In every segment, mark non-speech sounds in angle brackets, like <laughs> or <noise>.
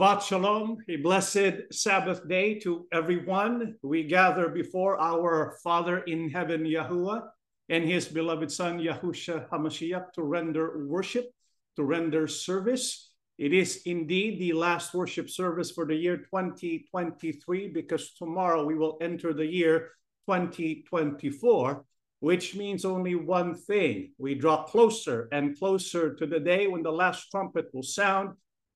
Shabbat Shalom, a blessed Sabbath day to everyone. We gather before our Father in heaven, Yahuwah, and his beloved Son, Yahusha HaMashiach, to render worship, to render service. It is indeed the last worship service for the year 2023 because tomorrow we will enter the year 2024, which means only one thing. We draw closer and closer to the day when the last trumpet will sound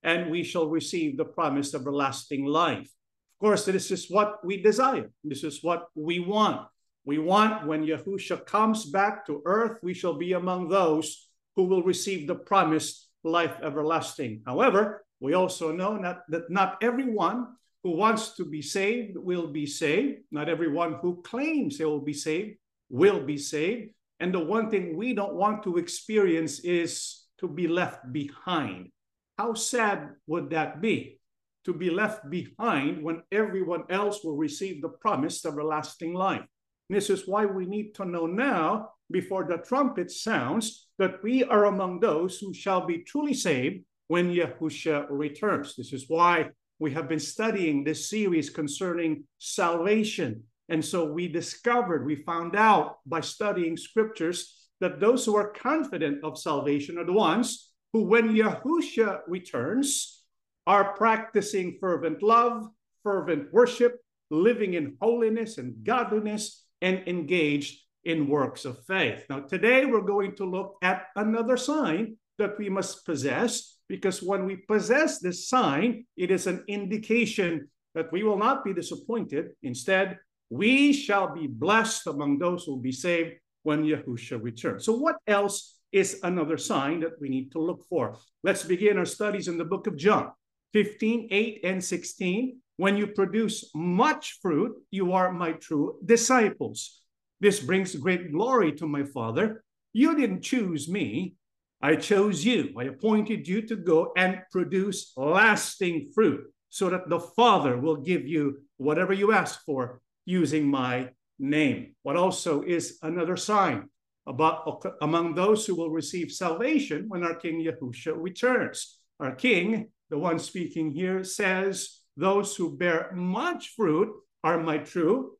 and we shall receive the promise of everlasting life. Of course, this is what we desire. This is what we want. We want when Yahusha comes back to earth, we shall be among those who will receive the promised life everlasting. However, we also know that, that not everyone who wants to be saved will be saved. Not everyone who claims they will be saved will be saved. And the one thing we don't want to experience is to be left behind. How sad would that be to be left behind when everyone else will receive the promise promised everlasting life? This is why we need to know now, before the trumpet sounds, that we are among those who shall be truly saved when Yahusha returns. This is why we have been studying this series concerning salvation. And so we discovered, we found out by studying scriptures that those who are confident of salvation are the ones who, when Yahusha returns, are practicing fervent love, fervent worship, living in holiness and godliness, and engaged in works of faith. Now, today we're going to look at another sign that we must possess, because when we possess this sign, it is an indication that we will not be disappointed. Instead, we shall be blessed among those who will be saved when Yahusha returns. So, what else is another sign that we need to look for. Let's begin our studies in the book of John 15, 8, and 16. When you produce much fruit, you are my true disciples. This brings great glory to my Father. You didn't choose me, I chose you. I appointed you to go and produce lasting fruit so that the Father will give you whatever you ask for using my name. What also is another sign? About among those who will receive salvation when our King Yahusha returns. Our King, the one speaking here, says, Those who bear much fruit are my true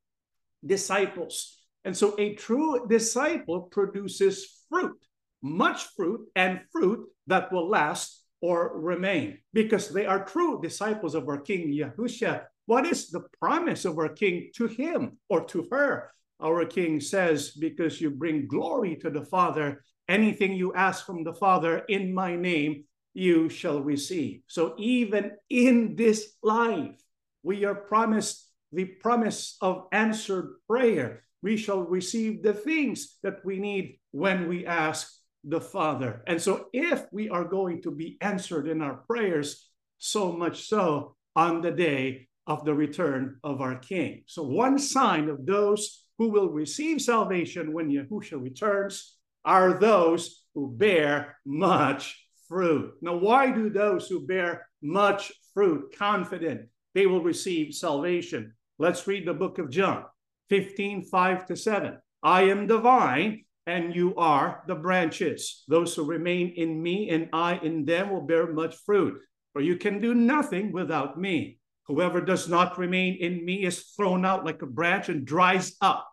disciples. And so a true disciple produces fruit, much fruit, and fruit that will last or remain because they are true disciples of our King Yahusha. What is the promise of our King to him or to her? Our King says, Because you bring glory to the Father, anything you ask from the Father in my name, you shall receive. So even in this life, we are promised the promise of answered prayer. We shall receive the things that we need when we ask the Father. And so, if we are going to be answered in our prayers, so much so on the day of the return of our King. So, one sign of those who will receive salvation when Yahushua returns are those who bear much fruit. Now, why do those who bear much fruit confident they will receive salvation? Let's read the book of John 15, 5 to 7. I am the vine, and you are the branches. Those who remain in me and I in them will bear much fruit, for you can do nothing without me. Whoever does not remain in me is thrown out like a branch and dries up.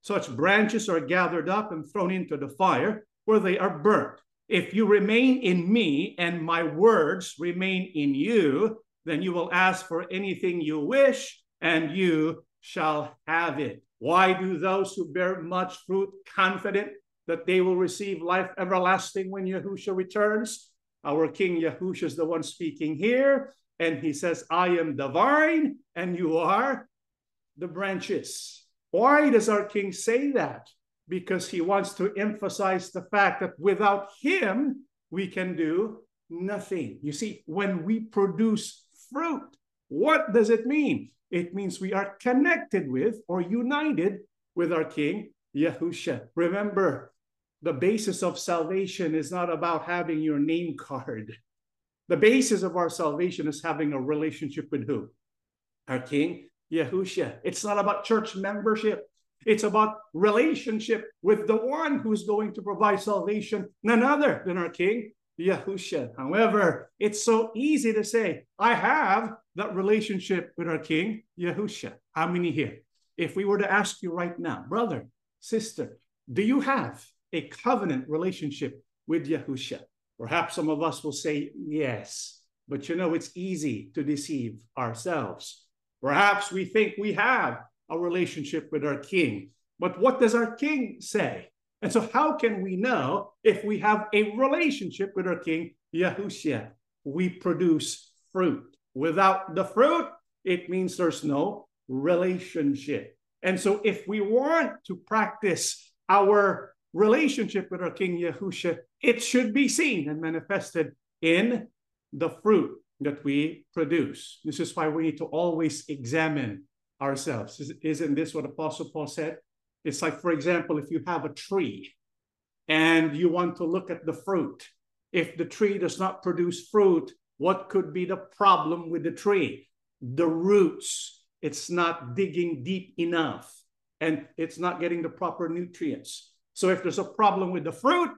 Such branches are gathered up and thrown into the fire, where they are burnt. If you remain in me and my words remain in you, then you will ask for anything you wish, and you shall have it. Why do those who bear much fruit confident that they will receive life everlasting when Yahusha returns? Our King Yahusha is the one speaking here and he says, I am the vine and you are the branches. Why does our king say that? Because he wants to emphasize the fact that without him, we can do nothing. You see, when we produce fruit, what does it mean? It means we are connected with or united with our King, Yahusha. Remember, the basis of salvation is not about having your name card. The basis of our salvation is having a relationship with who? Our King, Yahusha. It's not about church membership. It's about relationship with the one who's going to provide salvation, none other than our King, Yahusha. However, it's so easy to say, I have that relationship with our King, Yahusha. How many here? If we were to ask you right now, brother, sister, do you have a covenant relationship with Yahusha? Perhaps some of us will say yes, but you know, it's easy to deceive ourselves. Perhaps we think we have a relationship with our King, but what does our King say? And so, how can we know if we have a relationship with our King, Yahushua? We produce fruit. Without the fruit, it means there's no relationship. And so, if we want to practice our relationship with our King Yahushua, it should be seen and manifested in the fruit that we produce. This is why we need to always examine ourselves. Isn't this what Apostle Paul said? It's like, for example, if you have a tree and you want to look at the fruit, if the tree does not produce fruit, what could be the problem with the tree? The roots. It's not digging deep enough and it's not getting the proper nutrients. So if there's a problem with the fruit,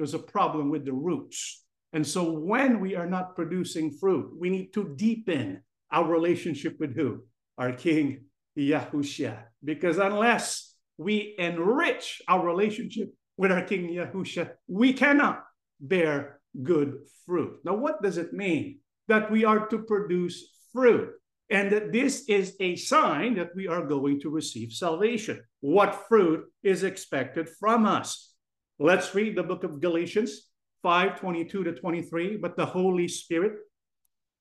there's a problem with the roots. And so when we are not producing fruit, we need to deepen our relationship with who? Our King Yahushua. Because unless we enrich our relationship with our King Yahusha, we cannot bear good fruit. Now, what does it mean? That we are to produce fruit, and that this is a sign that we are going to receive salvation. What fruit is expected from us? Let's read the book of Galatians 5 22 to 23. But the Holy Spirit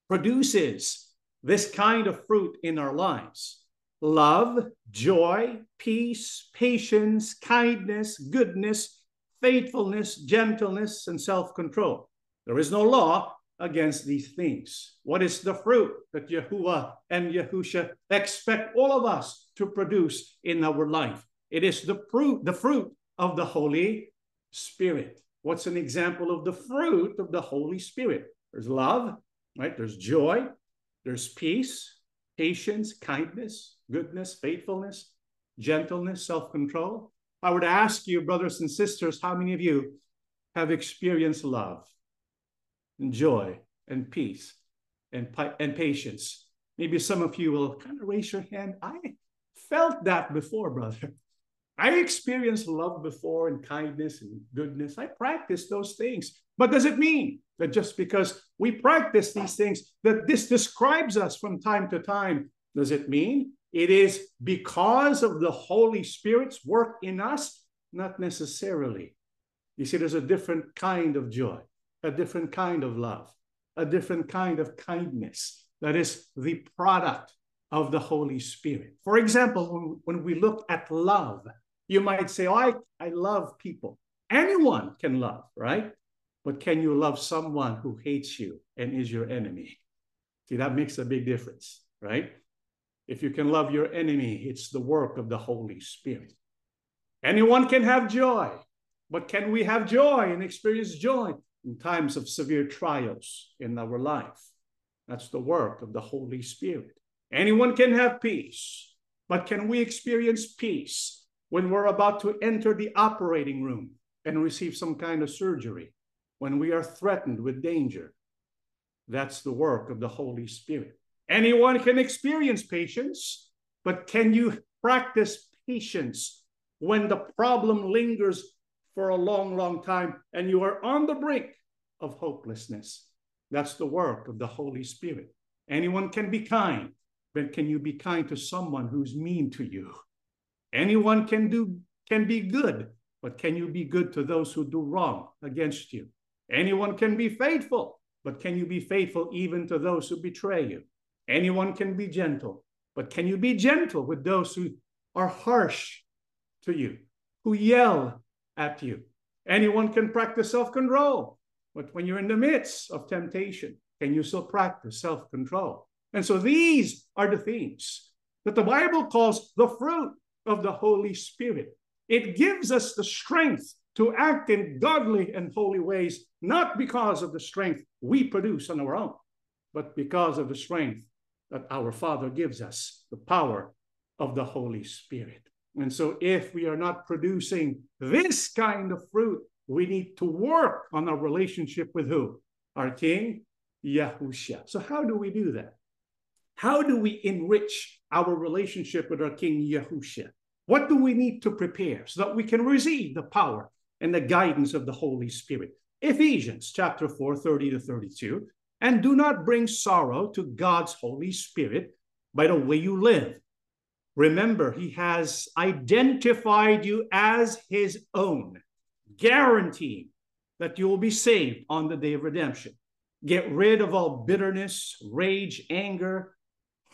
produces this kind of fruit in our lives love, joy, peace, patience, kindness, goodness, faithfulness, gentleness, and self control. There is no law against these things. What is the fruit that Yahuwah and Yahusha expect all of us to produce in our life? It is the fruit, the fruit of the Holy Spirit. What's an example of the fruit of the Holy Spirit? There's love, right? There's joy, there's peace, patience, kindness, goodness, faithfulness, gentleness, self control. I would ask you, brothers and sisters, how many of you have experienced love and joy and peace and, and patience? Maybe some of you will kind of raise your hand. I felt that before, brother. I experienced love before and kindness and goodness. I practiced those things. But does it mean that just because we practice these things, that this describes us from time to time? Does it mean it is because of the Holy Spirit's work in us? Not necessarily. You see, there's a different kind of joy, a different kind of love, a different kind of kindness that is the product of the Holy Spirit. For example, when, we look at love, you might say, Oh, I, I love people. Anyone can love, right? But can you love someone who hates you and is your enemy? See, that makes a big difference, right? If you can love your enemy, it's the work of the Holy Spirit. Anyone can have joy, but can we have joy and experience joy in times of severe trials in our life? That's the work of the Holy Spirit. Anyone can have peace, but can we experience peace when we're about to enter the operating room and receive some kind of surgery, when we are threatened with danger? That's the work of the Holy Spirit. Anyone can experience patience, but can you practice patience when the problem lingers for a long, long time and you are on the brink of hopelessness? That's the work of the Holy Spirit. Anyone can be kind, but can you be kind to someone who's mean to you? Anyone can do can be good, but can you be good to those who do wrong against you? Anyone can be faithful, but can you be faithful even to those who betray you? Anyone can be gentle, but can you be gentle with those who are harsh to you, who yell at you? Anyone can practice self control, but when you're in the midst of temptation, can you still practice self control? And so these are the things that the Bible calls the fruit of the Holy Spirit. It gives us the strength to act in godly and holy ways, not because of the strength we produce on our own, but because of the strength that our Father gives us, the power of the Holy Spirit. And so, if we are not producing this kind of fruit, we need to work on our relationship with who? Our King, Yahushua. So, how do we do that? How do we enrich our relationship with our King Yahushua? What do we need to prepare so that we can receive the power and the guidance of the Holy Spirit? Ephesians chapter 4, 30 to 32. And do not bring sorrow to God's Holy Spirit by the way you live. Remember, He has identified you as His own, guaranteeing that you will be saved on the day of redemption. Get rid of all bitterness, rage, anger,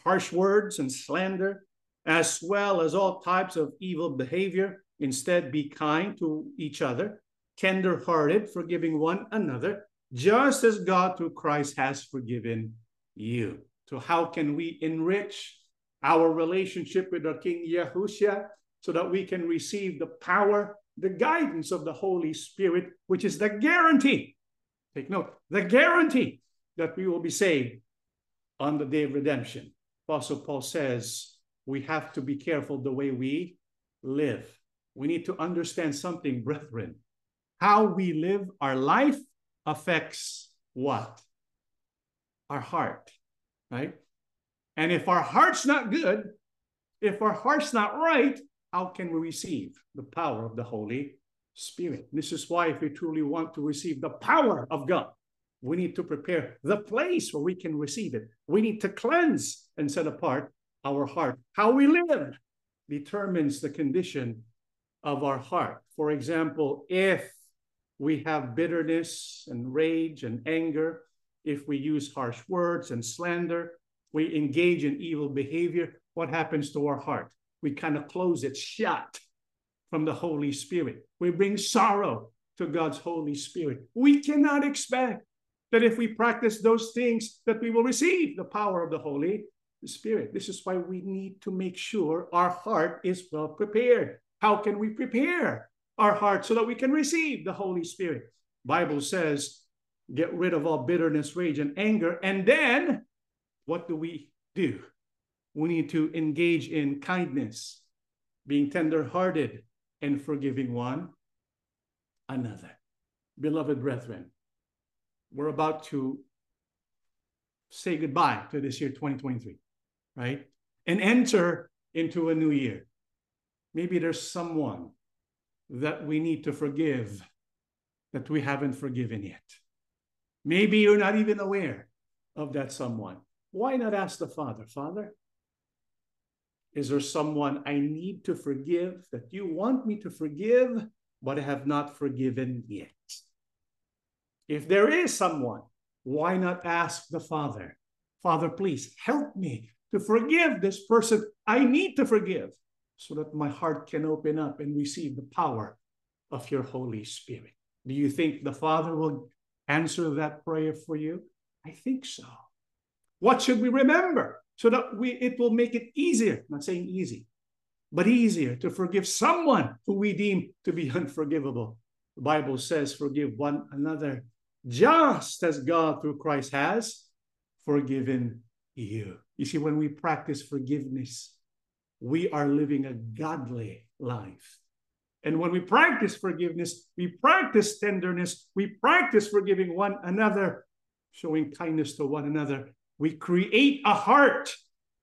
harsh words, and slander, as well as all types of evil behavior. Instead, be kind to each other, tender hearted, forgiving one another, just as God through Christ has forgiven you. So, how can we enrich our relationship with our King Yahushua so that we can receive the power, the guidance of the Holy Spirit, which is the guarantee? Take note, the guarantee that we will be saved on the day of redemption. Apostle Paul says we have to be careful the way we live. We need to understand something, brethren. How we live our life affects what? Our heart, right? And if our heart's not good, if our heart's not right, how can we receive the power of the Holy Spirit? This is why, if we truly want to receive the power of God, we need to prepare the place where we can receive it. We need to cleanse and set apart our heart. How we live determines the condition of our heart. For example, if we have bitterness and rage and anger, if we use harsh words and slander, we engage in evil behavior, what happens to our heart? We kind of close it shut from the Holy Spirit. We bring sorrow to God's Holy Spirit. We cannot expect that if we practice those things that we will receive the power of the Holy Spirit. This is why we need to make sure our heart is well prepared. How can we prepare our heart so that we can receive the Holy Spirit? Bible says, get rid of all bitterness, rage, and anger. And then what do we do? We need to engage in kindness, being tender-hearted, and forgiving one another. Beloved brethren, we're about to say goodbye to this year 2023, right? And enter into a new year. Maybe there's someone that we need to forgive that we haven't forgiven yet. Maybe you're not even aware of that someone. Why not ask the Father, Father, is there someone I need to forgive that you want me to forgive, but I have not forgiven yet? If there is someone, why not ask the Father, Father, please help me to forgive this person I need to forgive so that my heart can open up and receive the power of your Holy Spirit. Do you think the Father will answer that prayer for you? I think so. What should we remember so that we it will make it easier? Not saying easy, but easier to forgive someone who we deem to be <laughs> unforgivable. The Bible says, forgive one another just as God through Christ has forgiven you. You see, when we practice forgiveness, we are living a godly life. And when we practice forgiveness, we practice tenderness, we practice forgiving one another, showing kindness to one another. We create a heart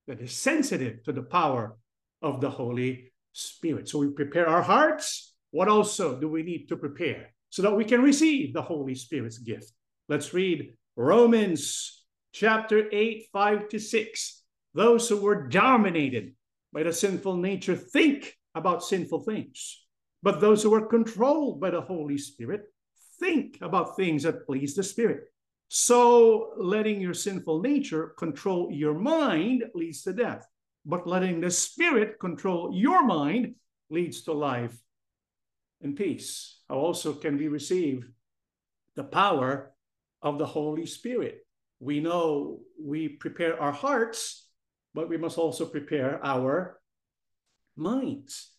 that is sensitive to the power of the Holy Spirit. So we prepare our hearts. What also do we need to prepare? So that we can receive the Holy Spirit's gift. Let's read Romans chapter 8, 5 to 6. Those who were dominated by the sinful nature think about sinful things, but those who are controlled by the Holy Spirit think about things that please the Spirit. So, letting your sinful nature control your mind leads to death, but letting the Spirit control your mind leads to life and peace. How also can we receive the power of the Holy Spirit? We know we prepare our hearts, but we must also prepare our minds.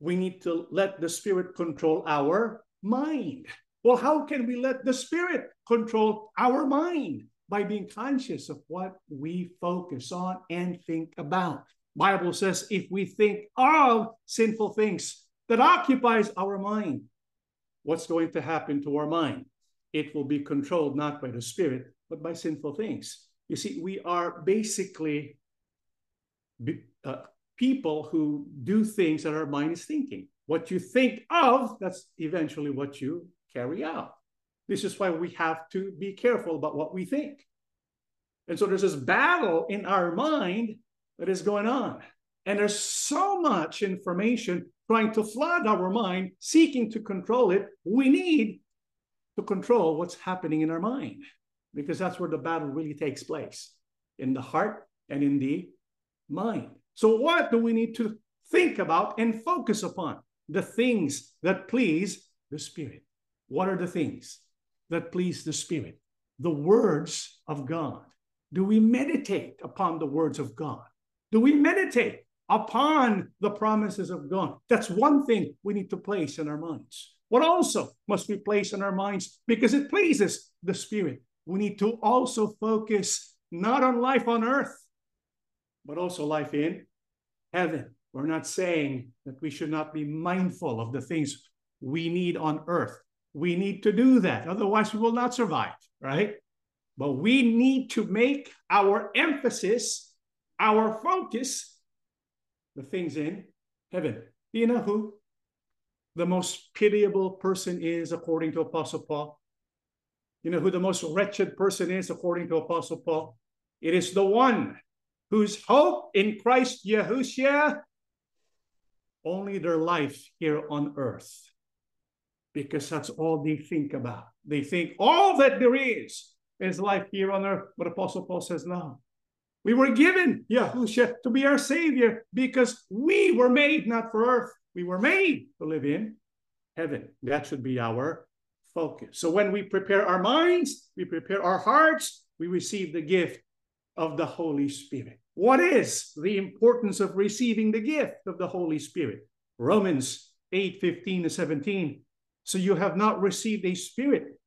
We need to let the Spirit control our mind. Well, how can we let the Spirit control our mind? By being conscious of what we focus on and think about. Bible says if we think of sinful things, that occupies our mind. what's going to happen to our mind? It will be controlled not by the spirit, but by sinful things. You see, we are basically uh, people who do things that our mind is thinking. What you think of, that's eventually what you carry out. This is why we have to be careful about what we think. And so there's this battle in our mind that is going on. And there's so much information trying to flood our mind, seeking to control it. We need to control what's happening in our mind because that's where the battle really takes place in the heart and in the mind. So, what do we need to think about and focus upon? The things that please the Spirit. What are the things that please the Spirit? The words of God. Do we meditate upon the words of God? Do we meditate upon the promises of God? That's one thing we need to place in our minds. What also must we place in our minds because it pleases the Spirit? We need to also focus not on life on earth, but also life in heaven. We're not saying that we should not be mindful of the things we need on earth. We need to do that. Otherwise, we will not survive, right? But we need to make our emphasis, our focus, the things in heaven. Do you know who the most pitiable person is, according to Apostle Paul? You know who the most wretched person is, according to Apostle Paul? It is the one whose hope in Christ Yahushua only their life here on earth. Because that's all they think about. They think all that there is is life here on earth. But Apostle Paul says, no. We were given Yahushua to be our Savior because we were made not for earth. We were made to live in heaven. That should be our focus. So when we prepare our minds, we prepare our hearts, we receive the gift of the Holy Spirit. What is the importance of receiving the gift of the Holy Spirit? Romans 8 15 to 17. So you have not received a spirit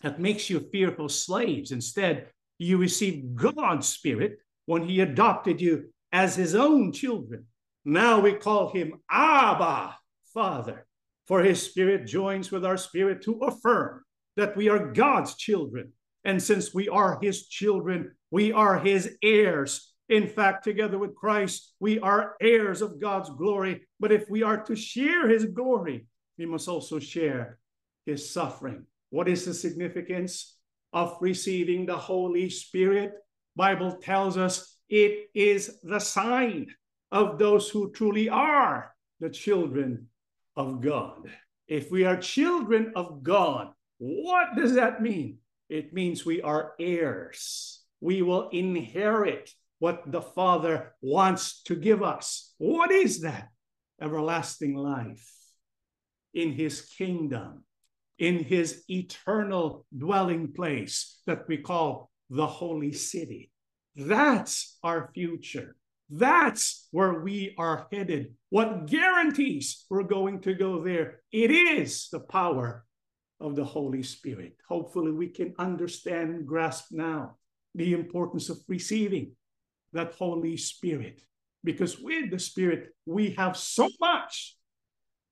that makes you fearful slaves. Instead, you receive God's spirit when he adopted you as his own children. Now we call him Abba, Father, for his spirit joins with our spirit to affirm that we are God's children. And since we are his children, we are his heirs. In fact, together with Christ, we are heirs of God's glory. But if we are to share his glory, we must also share his suffering. What is the significance of receiving the Holy Spirit? Bible tells us it is the sign of those who truly are the children of God. If we are children of God, what does that mean? It means we are heirs. We will inherit what the Father wants to give us. What is that? Everlasting life in his kingdom, in his eternal dwelling place that we call the holy city. That's our future. That's where we are headed. What guarantees we're going to go there? It is the power of the Holy Spirit. Hopefully, we can understand and grasp now the importance of receiving that Holy Spirit. Because with the Spirit, we have so much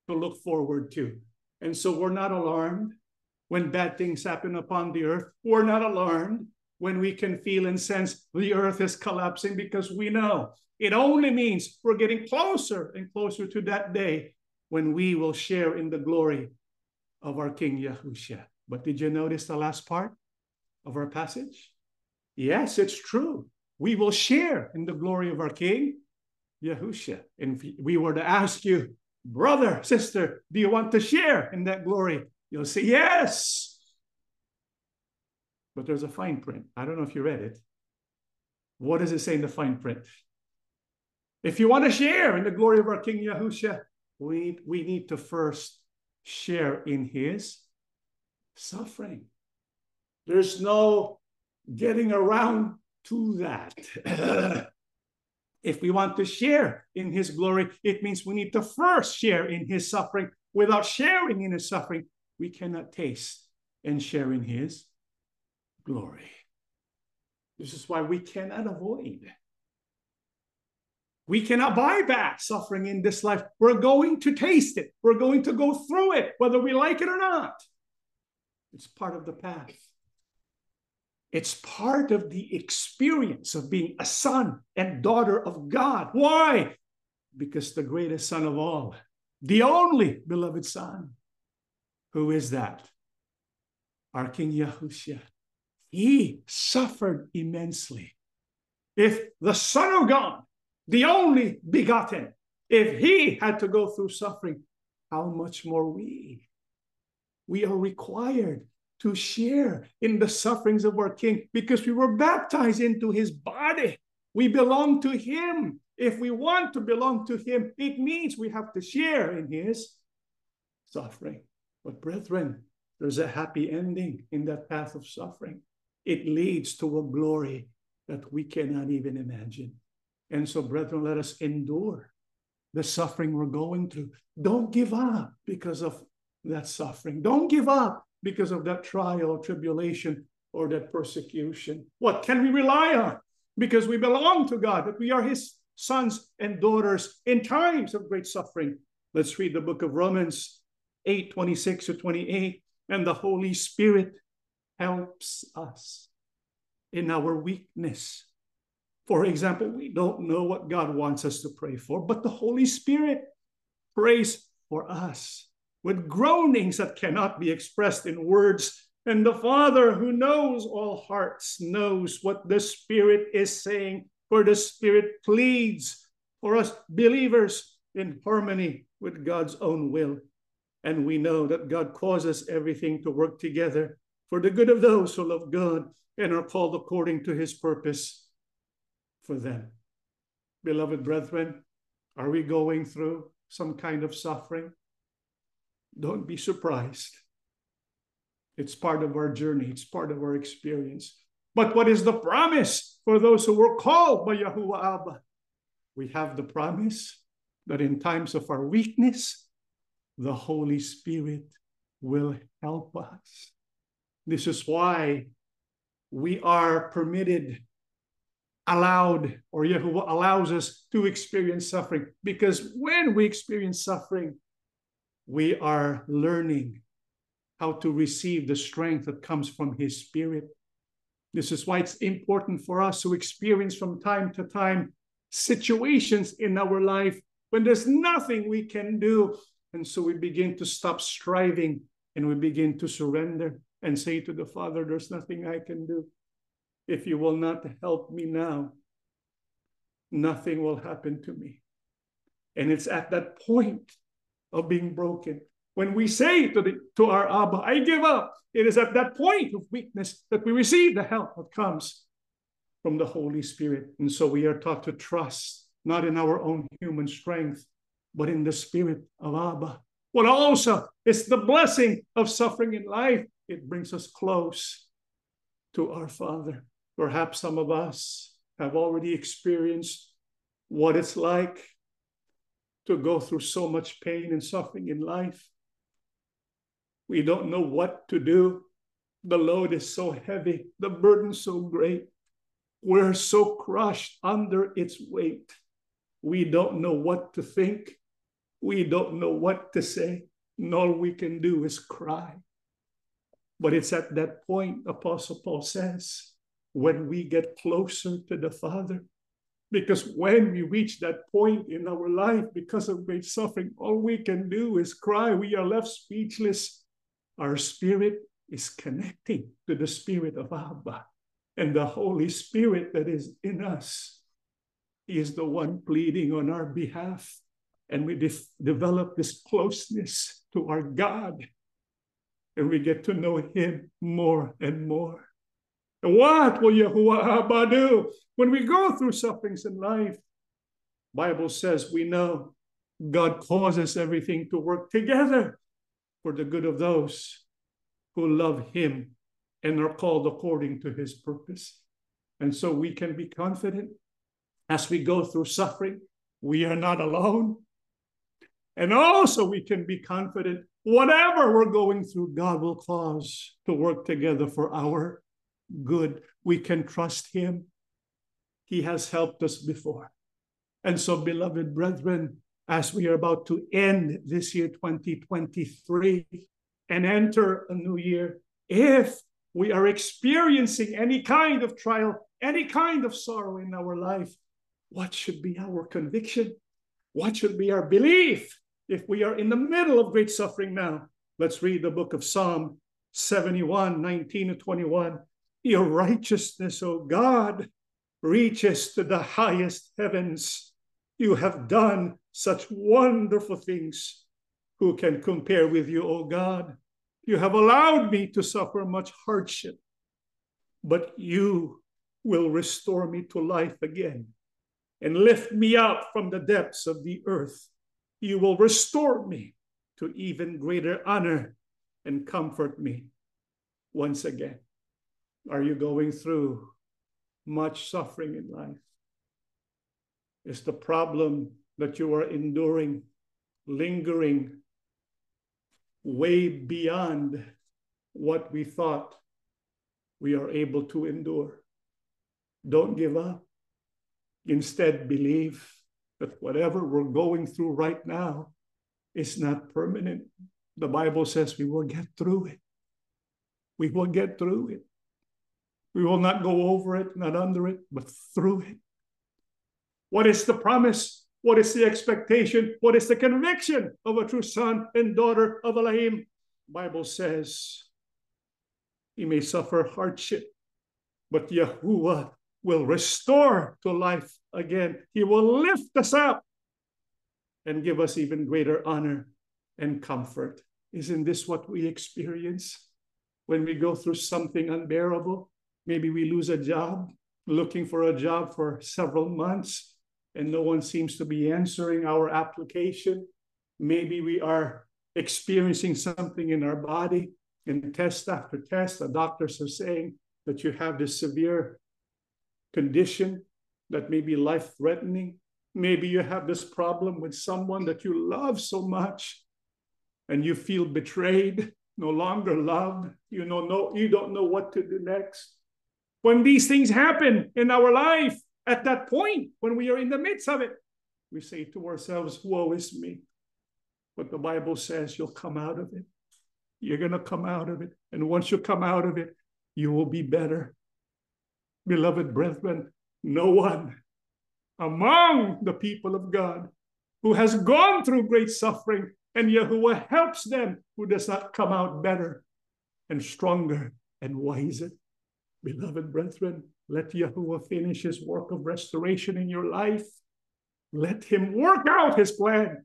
to look forward to. And so we're not alarmed when bad things happen upon the earth. We're not alarmed when we can feel and sense the earth is collapsing because we know it only means we're getting closer and closer to that day when we will share in the glory of our King Yahushua. But did you notice the last part of our passage? Yes, it's true. We will share in the glory of our King Yahushua. And if we were to ask you, brother, sister, do you want to share in that glory? You'll say, yes. But there's a fine print. I don't know if you read it. What does it say in the fine print? If you want to share in the glory of our King Yahushua, we, we need to first share in his suffering. There's no getting around to that. <clears throat> if we want to share in his glory, it means we need to first share in his suffering. Without sharing in his suffering, we cannot taste and share in his glory. This is why we cannot avoid We cannot buy back suffering in this life. We're going to taste it. We're going to go through it, whether we like it or not. It's part of the path. It's part of the experience of being a son and daughter of God. Why? Because the greatest son of all, the only beloved son, who is that? Our King Yahushua. He suffered immensely. If the Son of God the only begotten, if he had to go through suffering, how much more we? We are required to share in the sufferings of our King because we were baptized into his body. We belong to him. If we want to belong to him, it means we have to share in his suffering. But, brethren, there's a happy ending in that path of suffering. It leads to a glory that we cannot even imagine. And so, brethren, let us endure the suffering we're going through. Don't give up because of that suffering. Don't give up because of that trial or tribulation or that persecution. What can we rely on? Because we belong to God, that we are His sons and daughters in times of great suffering. Let's read the book of Romans 8 26 to 28. And the Holy Spirit helps us in our weakness for example, we don't know what God wants us to pray for, but the Holy Spirit prays for us with groanings that cannot be expressed in words. And the Father, who knows all hearts, knows what the Spirit is saying, for the Spirit pleads for us believers in harmony with God's own will. And we know that God causes everything to work together for the good of those who love God and are called according to his purpose for them. Beloved brethren, are we going through some kind of suffering? Don't be surprised. It's part of our journey, it's part of our experience. But what is the promise for those who were called by Yahuwah Abba? We have the promise that in times of our weakness, the Holy Spirit will help us. This is why we are permitted allowed or Yahuwah allows us to experience suffering because when we experience suffering, we are learning how to receive the strength that comes from His Spirit. This is why it's important for us to experience from time to time situations in our life when there's nothing we can do. And so we begin to stop striving and we begin to surrender and say to the Father, There's nothing I can do. If you will not help me now, nothing will happen to me. And it's at that point of being broken. When we say to, the, to our Abba, I give up, it is at that point of weakness that we receive the help that comes from the Holy Spirit. And so we are taught to trust, not in our own human strength, but in the Spirit of Abba. What also is the blessing of suffering in life. It brings us close to our Father. Perhaps some of us have already experienced what it's like to go through so much pain and suffering in life. We don't know what to do. The load is so heavy, the burden so great. We're so crushed under its weight. We don't know what to think. We don't know what to say. And all we can do is cry. But it's at that point, Apostle Paul says, when we get closer to the Father. Because when we reach that point in our life because of great suffering, all we can do is cry. We are left speechless. Our spirit is connecting to the Spirit of Abba and the Holy Spirit that is in us. Is the one pleading on our behalf. And we de- develop this closeness to our God. And we get to know Him more and more. And what will Yahuwah Abba do when we go through sufferings in life? Bible says we know God causes everything to work together for the good of those who love him and are called according to his purpose. And so we can be confident as we go through suffering, we are not alone. And also, we can be confident whatever we're going through, God will cause to work together for our good. We can trust him. He has helped us before. And so, beloved brethren, as we are about to end this year 2023 and enter a new year, if we are experiencing any kind of trial, any kind of sorrow in our life, what should be our conviction? What should be our belief if we are in the middle of great suffering now? Let's read the book of Psalm 71, 19 to 21. Your righteousness, O God, reaches to the highest heavens. You have done such wonderful things. Who can compare with you, O God? You have allowed me to suffer much hardship, but you will restore me to life again and lift me up from the depths of the earth. You will restore me to even greater honor and comfort me once again. Are you going through much suffering in life? Is the problem that you are enduring lingering way beyond what we thought we are able to endure? Don't give up. Instead, believe that whatever we're going through right now is not permanent. The Bible says we will get through it. We will get through it. We will not go over it, not under it, but through it. What is the promise? What is the expectation? What is the conviction of a true son and daughter of Elohim? Bible says he may suffer hardship, but Yahuwah will restore to life again. He will lift us up and give us even greater honor and comfort. Isn't this what we experience when we go through something unbearable? Maybe we lose a job, looking for a job for several months, and no one seems to be answering our application. Maybe we are experiencing something in our body, and test after test, the doctors are saying that you have this severe condition that may be life threatening. Maybe you have this problem with someone that you love so much and you feel betrayed, no longer loved. You know, no, you don't know what to do next. When these things happen in our life, at that point, when we are in the midst of it, we say to ourselves, Woe is me. But the Bible says you'll come out of it. You're going to come out of it. And once you come out of it, you will be better. Beloved brethren, no one among the people of God who has gone through great suffering and Yahuwah helps them who does not come out better and stronger and wiser. Beloved brethren, let Yahuwah finish his work of restoration in your life. Let him work out his plan.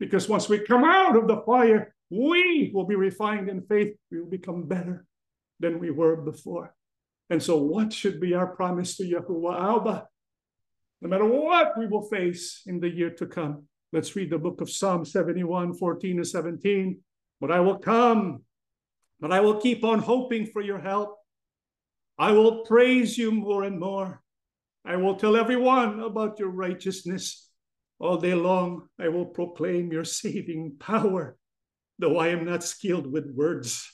Because once we come out of the fire, we will be refined in faith. We will become better than we were before. And so, what should be our promise to Yahuwah Abba? No matter what we will face in the year to come. Let's read the book of Psalm 71, 14 to 17. But I will come, but I will keep on hoping for your help. I will praise you more and more. I will tell everyone about your righteousness. All day long, I will proclaim your saving power. Though I am not skilled with words,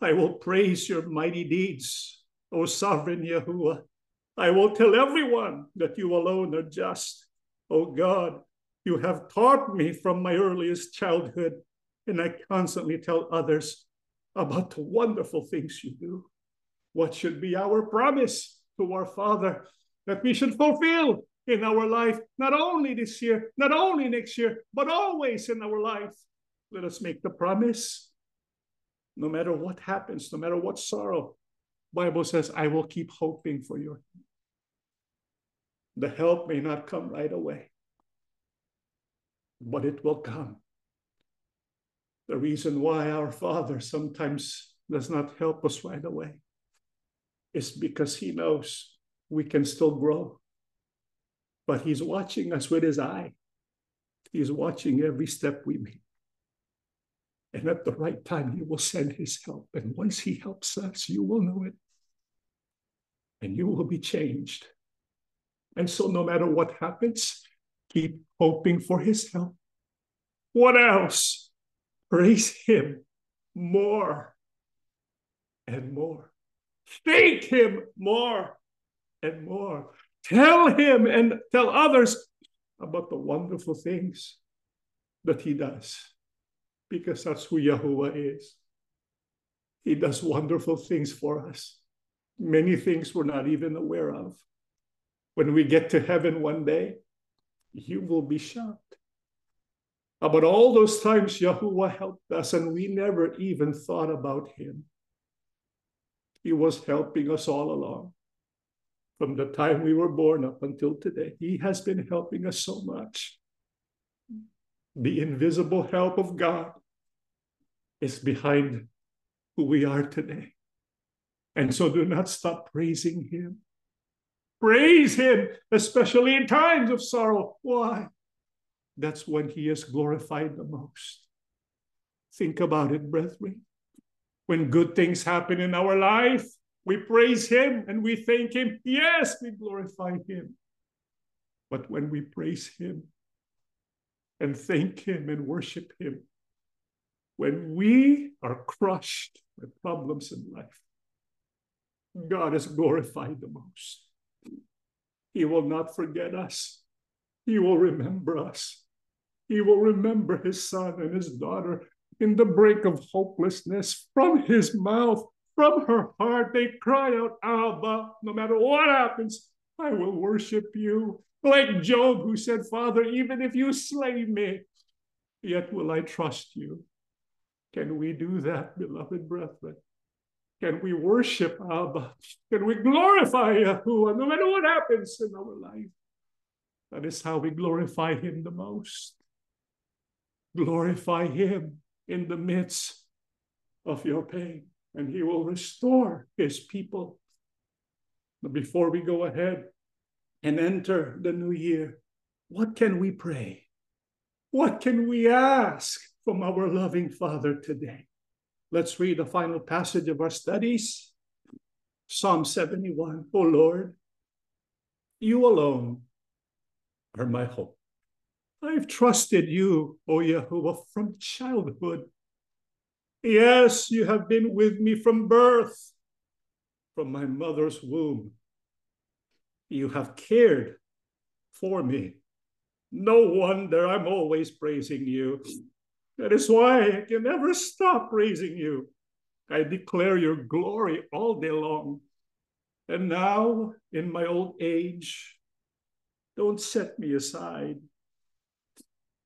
I will praise your mighty deeds, O sovereign Yahuwah. I will tell everyone that you alone are just. O God, you have taught me from my earliest childhood, and I constantly tell others about the wonderful things you do. What should be our promise to our Father that we should fulfill in our life, not only this year, not only next year, but always in our life? Let us make the promise. No matter what happens, no matter what sorrow, Bible says, I will keep hoping for you. The help may not come right away, but it will come. The reason why our Father sometimes does not help us right away is because He knows we can still grow. But He's watching us with His eye, He's watching every step we make. And at the right time, He will send His help. And once He helps us, you will know it. And you will be changed. And so, no matter what happens, keep hoping for His help. What else? Praise Him more and more. Thank Him more and more. Tell Him and tell others about the wonderful things that He does, because that's who Yahuwah is. He does wonderful things for us, many things we're not even aware of. When we get to heaven one day, you will be shocked about all those times Yahuwah helped us and we never even thought about Him. He was helping us all along. From the time we were born up until today, He has been helping us so much. The invisible help of God is behind who we are today. And so do not stop praising Him. Praise Him, especially in times of sorrow. Why? That's when He is glorified the most. Think about it, brethren. When good things happen in our life, we praise Him and we thank Him. Yes, we glorify Him. But when we praise Him and thank Him and worship Him, when we are crushed by problems in life, God is glorified the most. He will not forget us. He will remember us. He will remember his son and his daughter in the brink of hopelessness, from his mouth, from her heart, they cry out, Abba, no matter what happens, I will worship you. Like Job, who said, Father, even if you slay me, yet will I trust you. Can we do that, beloved brethren? Can we worship Abba? Can we glorify Yahuwah no matter what happens in our life? That is how we glorify Him the most. Glorify Him in the midst of your pain, and He will restore His people. But before we go ahead and enter the new year, what can we pray? What can we ask from our loving Father today? Let's read the final passage of our studies Psalm 71. O Lord, you alone are my hope. I've trusted you, O Yahuwah, from childhood. Yes, you have been with me from birth, from my mother's womb. You have cared for me. No wonder I'm always praising you. That is why I can never stop praising you. I declare your glory all day long. And now, in my old age, don't set me aside.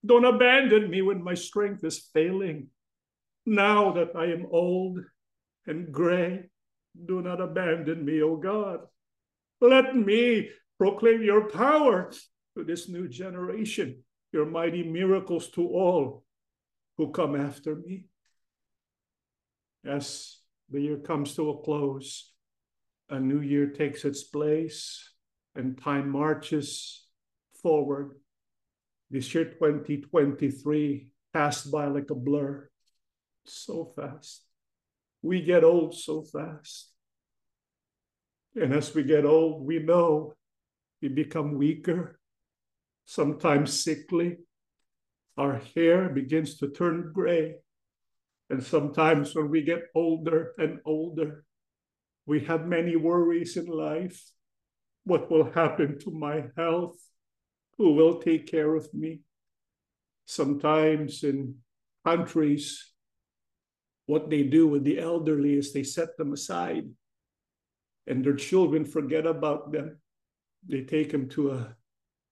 Don't abandon me when my strength is failing. Now that I am old and gray, do not abandon me, O God. Let me proclaim your power to this new generation, your mighty miracles to all who come after me. As the year comes to a close, a new year takes its place and time marches forward this year 2023 passed by like a blur so fast. We get old so fast. And as we get old, we know we become weaker, sometimes sickly. Our hair begins to turn gray. And sometimes when we get older and older, we have many worries in life. What will happen to my health? who will take care of me. Sometimes in countries, what they do with the elderly is they set them aside and their children forget about them. They take them to a,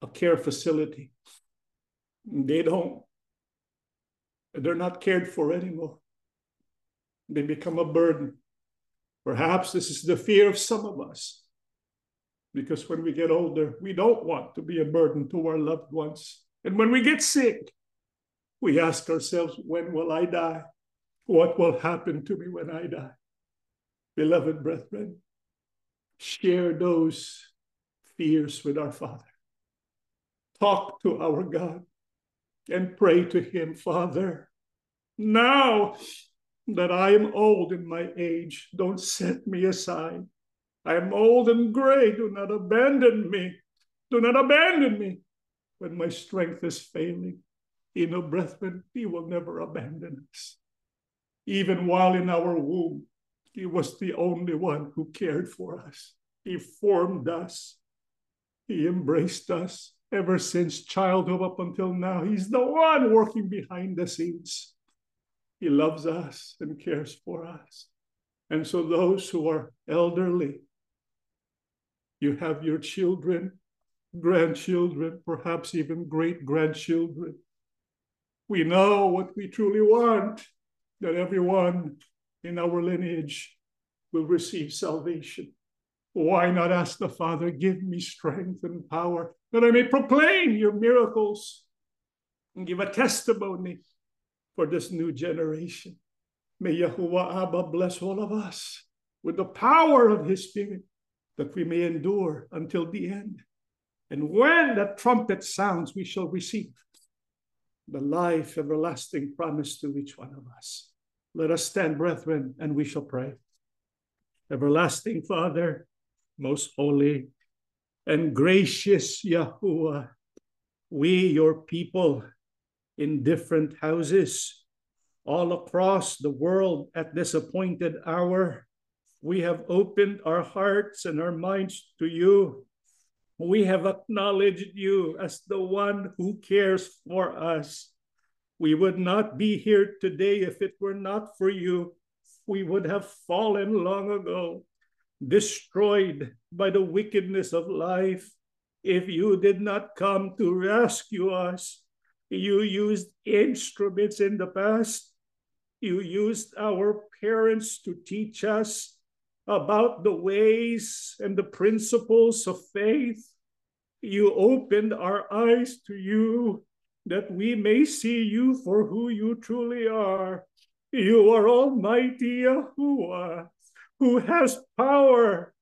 a care facility. They don't, they're not cared for anymore. They become a burden. Perhaps this is the fear of some of us because when we get older, we don't want to be a burden to our loved ones. And when we get sick, we ask ourselves, when will I die? What will happen to me when I die? Beloved brethren, share those fears with our Father. Talk to our God and pray to Him, Father. Now that I am old in my age, don't set me aside. I am old and gray. Do not abandon me. Do not abandon me when my strength is failing. You know, brethren, He will never abandon us. Even while in our womb, He was the only one who cared for us. He formed us. He embraced us. Ever since childhood up until now. He's the one working behind the scenes. He loves us and cares for us. And so, those who are elderly, you have your children, grandchildren, perhaps even great grandchildren. We know what we truly want that everyone in our lineage will receive salvation. Why not ask the Father, give me strength and power that I may proclaim your miracles and give a testimony for this new generation? May Yahuwah Abba bless all of us with the power of his Spirit that we may endure until the end. And when that trumpet sounds, we shall receive the life everlasting promised to each one of us. Let us stand, brethren, and we shall pray. Everlasting Father, most holy and gracious Yahuwah, we, your people, in different houses all across the world at this appointed hour, we have opened our hearts and our minds to you. We have acknowledged you as the one who cares for us. We would not be here today if it were not for you. We would have fallen long ago destroyed by the wickedness of life. If you did not come to rescue us, you used instruments in the past. You used our parents to teach us about the ways and the principles of faith. You opened our eyes to you that we may see you for who you truly are. You are Almighty Yahuwah who has power,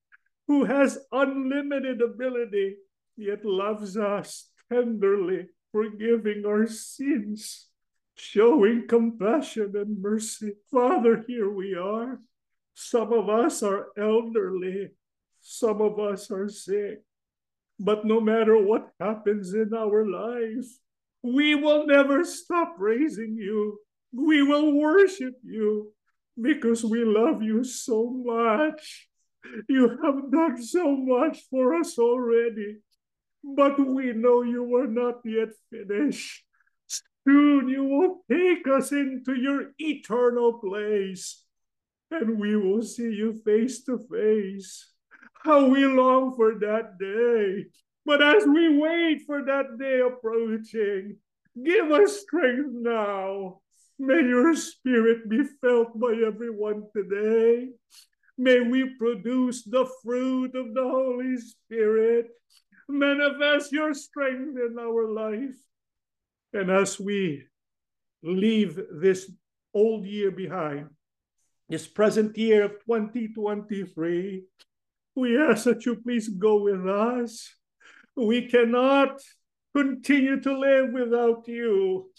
who has unlimited ability, yet loves us tenderly, forgiving our sins, showing compassion and mercy. Father, here we are. Some of us are elderly, some of us are sick. But no matter what happens in our life, we will never stop praising you. We will worship you because we love you so much. You have done so much for us already, but we know you are not yet finished. Soon you will take us into your eternal place, and we will see you face to face. How we long for that day. But as we wait for that day approaching, give us strength now May your spirit be felt by everyone today. May we produce the fruit of the Holy Spirit. Manifest your strength in our life. And as we leave this old year behind, this present year of 2023, we ask that you please go with us. We cannot continue to live without you.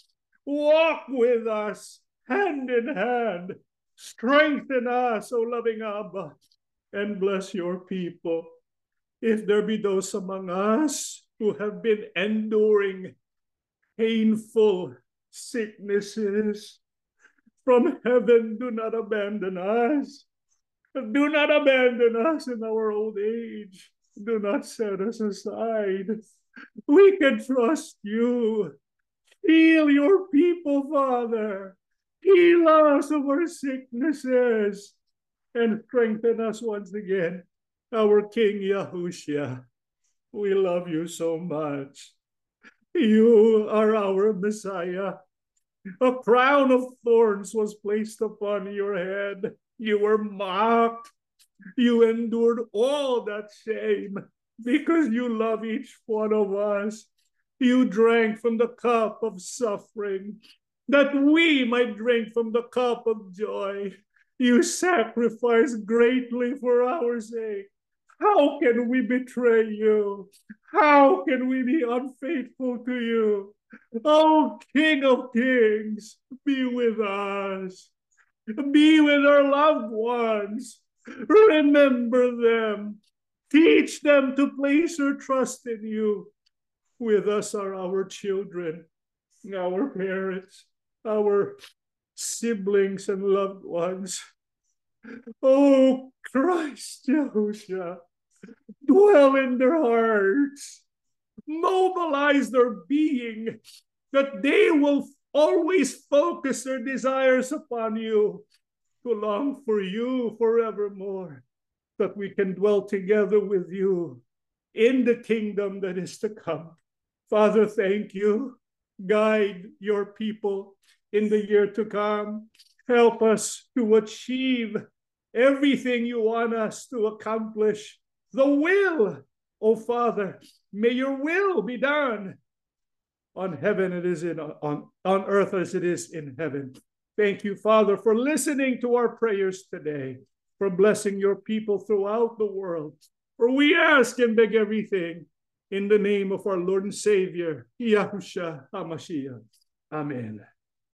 Walk with us hand in hand. Strengthen us, O loving Abba, and bless your people. If there be those among us who have been enduring painful sicknesses, from heaven, do not abandon us. Do not abandon us in our old age. Do not set us aside. We can trust you. Heal your people, Father. Heal us of our sicknesses and strengthen us once again. Our King Yahusha, we love you so much. You are our Messiah. A crown of thorns was placed upon your head. You were mocked. You endured all that shame because you love each one of us. You drank from the cup of suffering, that we might drink from the cup of joy. You sacrificed greatly for our sake. How can we betray you? How can we be unfaithful to you? Oh, King of Kings, be with us. Be with our loved ones. Remember them. Teach them to place their trust in you. With us are our children, our parents, our siblings and loved ones. Oh, Christ, Yahusha, dwell in their hearts. mobilize their being, that they will always focus their desires upon you, to long for you forevermore, that we can dwell together with you in the kingdom that is to come. Father, thank you. Guide your people in the year to come. Help us to achieve everything you want us to accomplish. The will, oh Father, may your will be done on heaven it is in on, on earth as it is in heaven. Thank you, Father, for listening to our prayers today, for blessing your people throughout the world. For we ask and beg everything in the name of our Lord and Savior, Yahusha HaMashiach. Amen.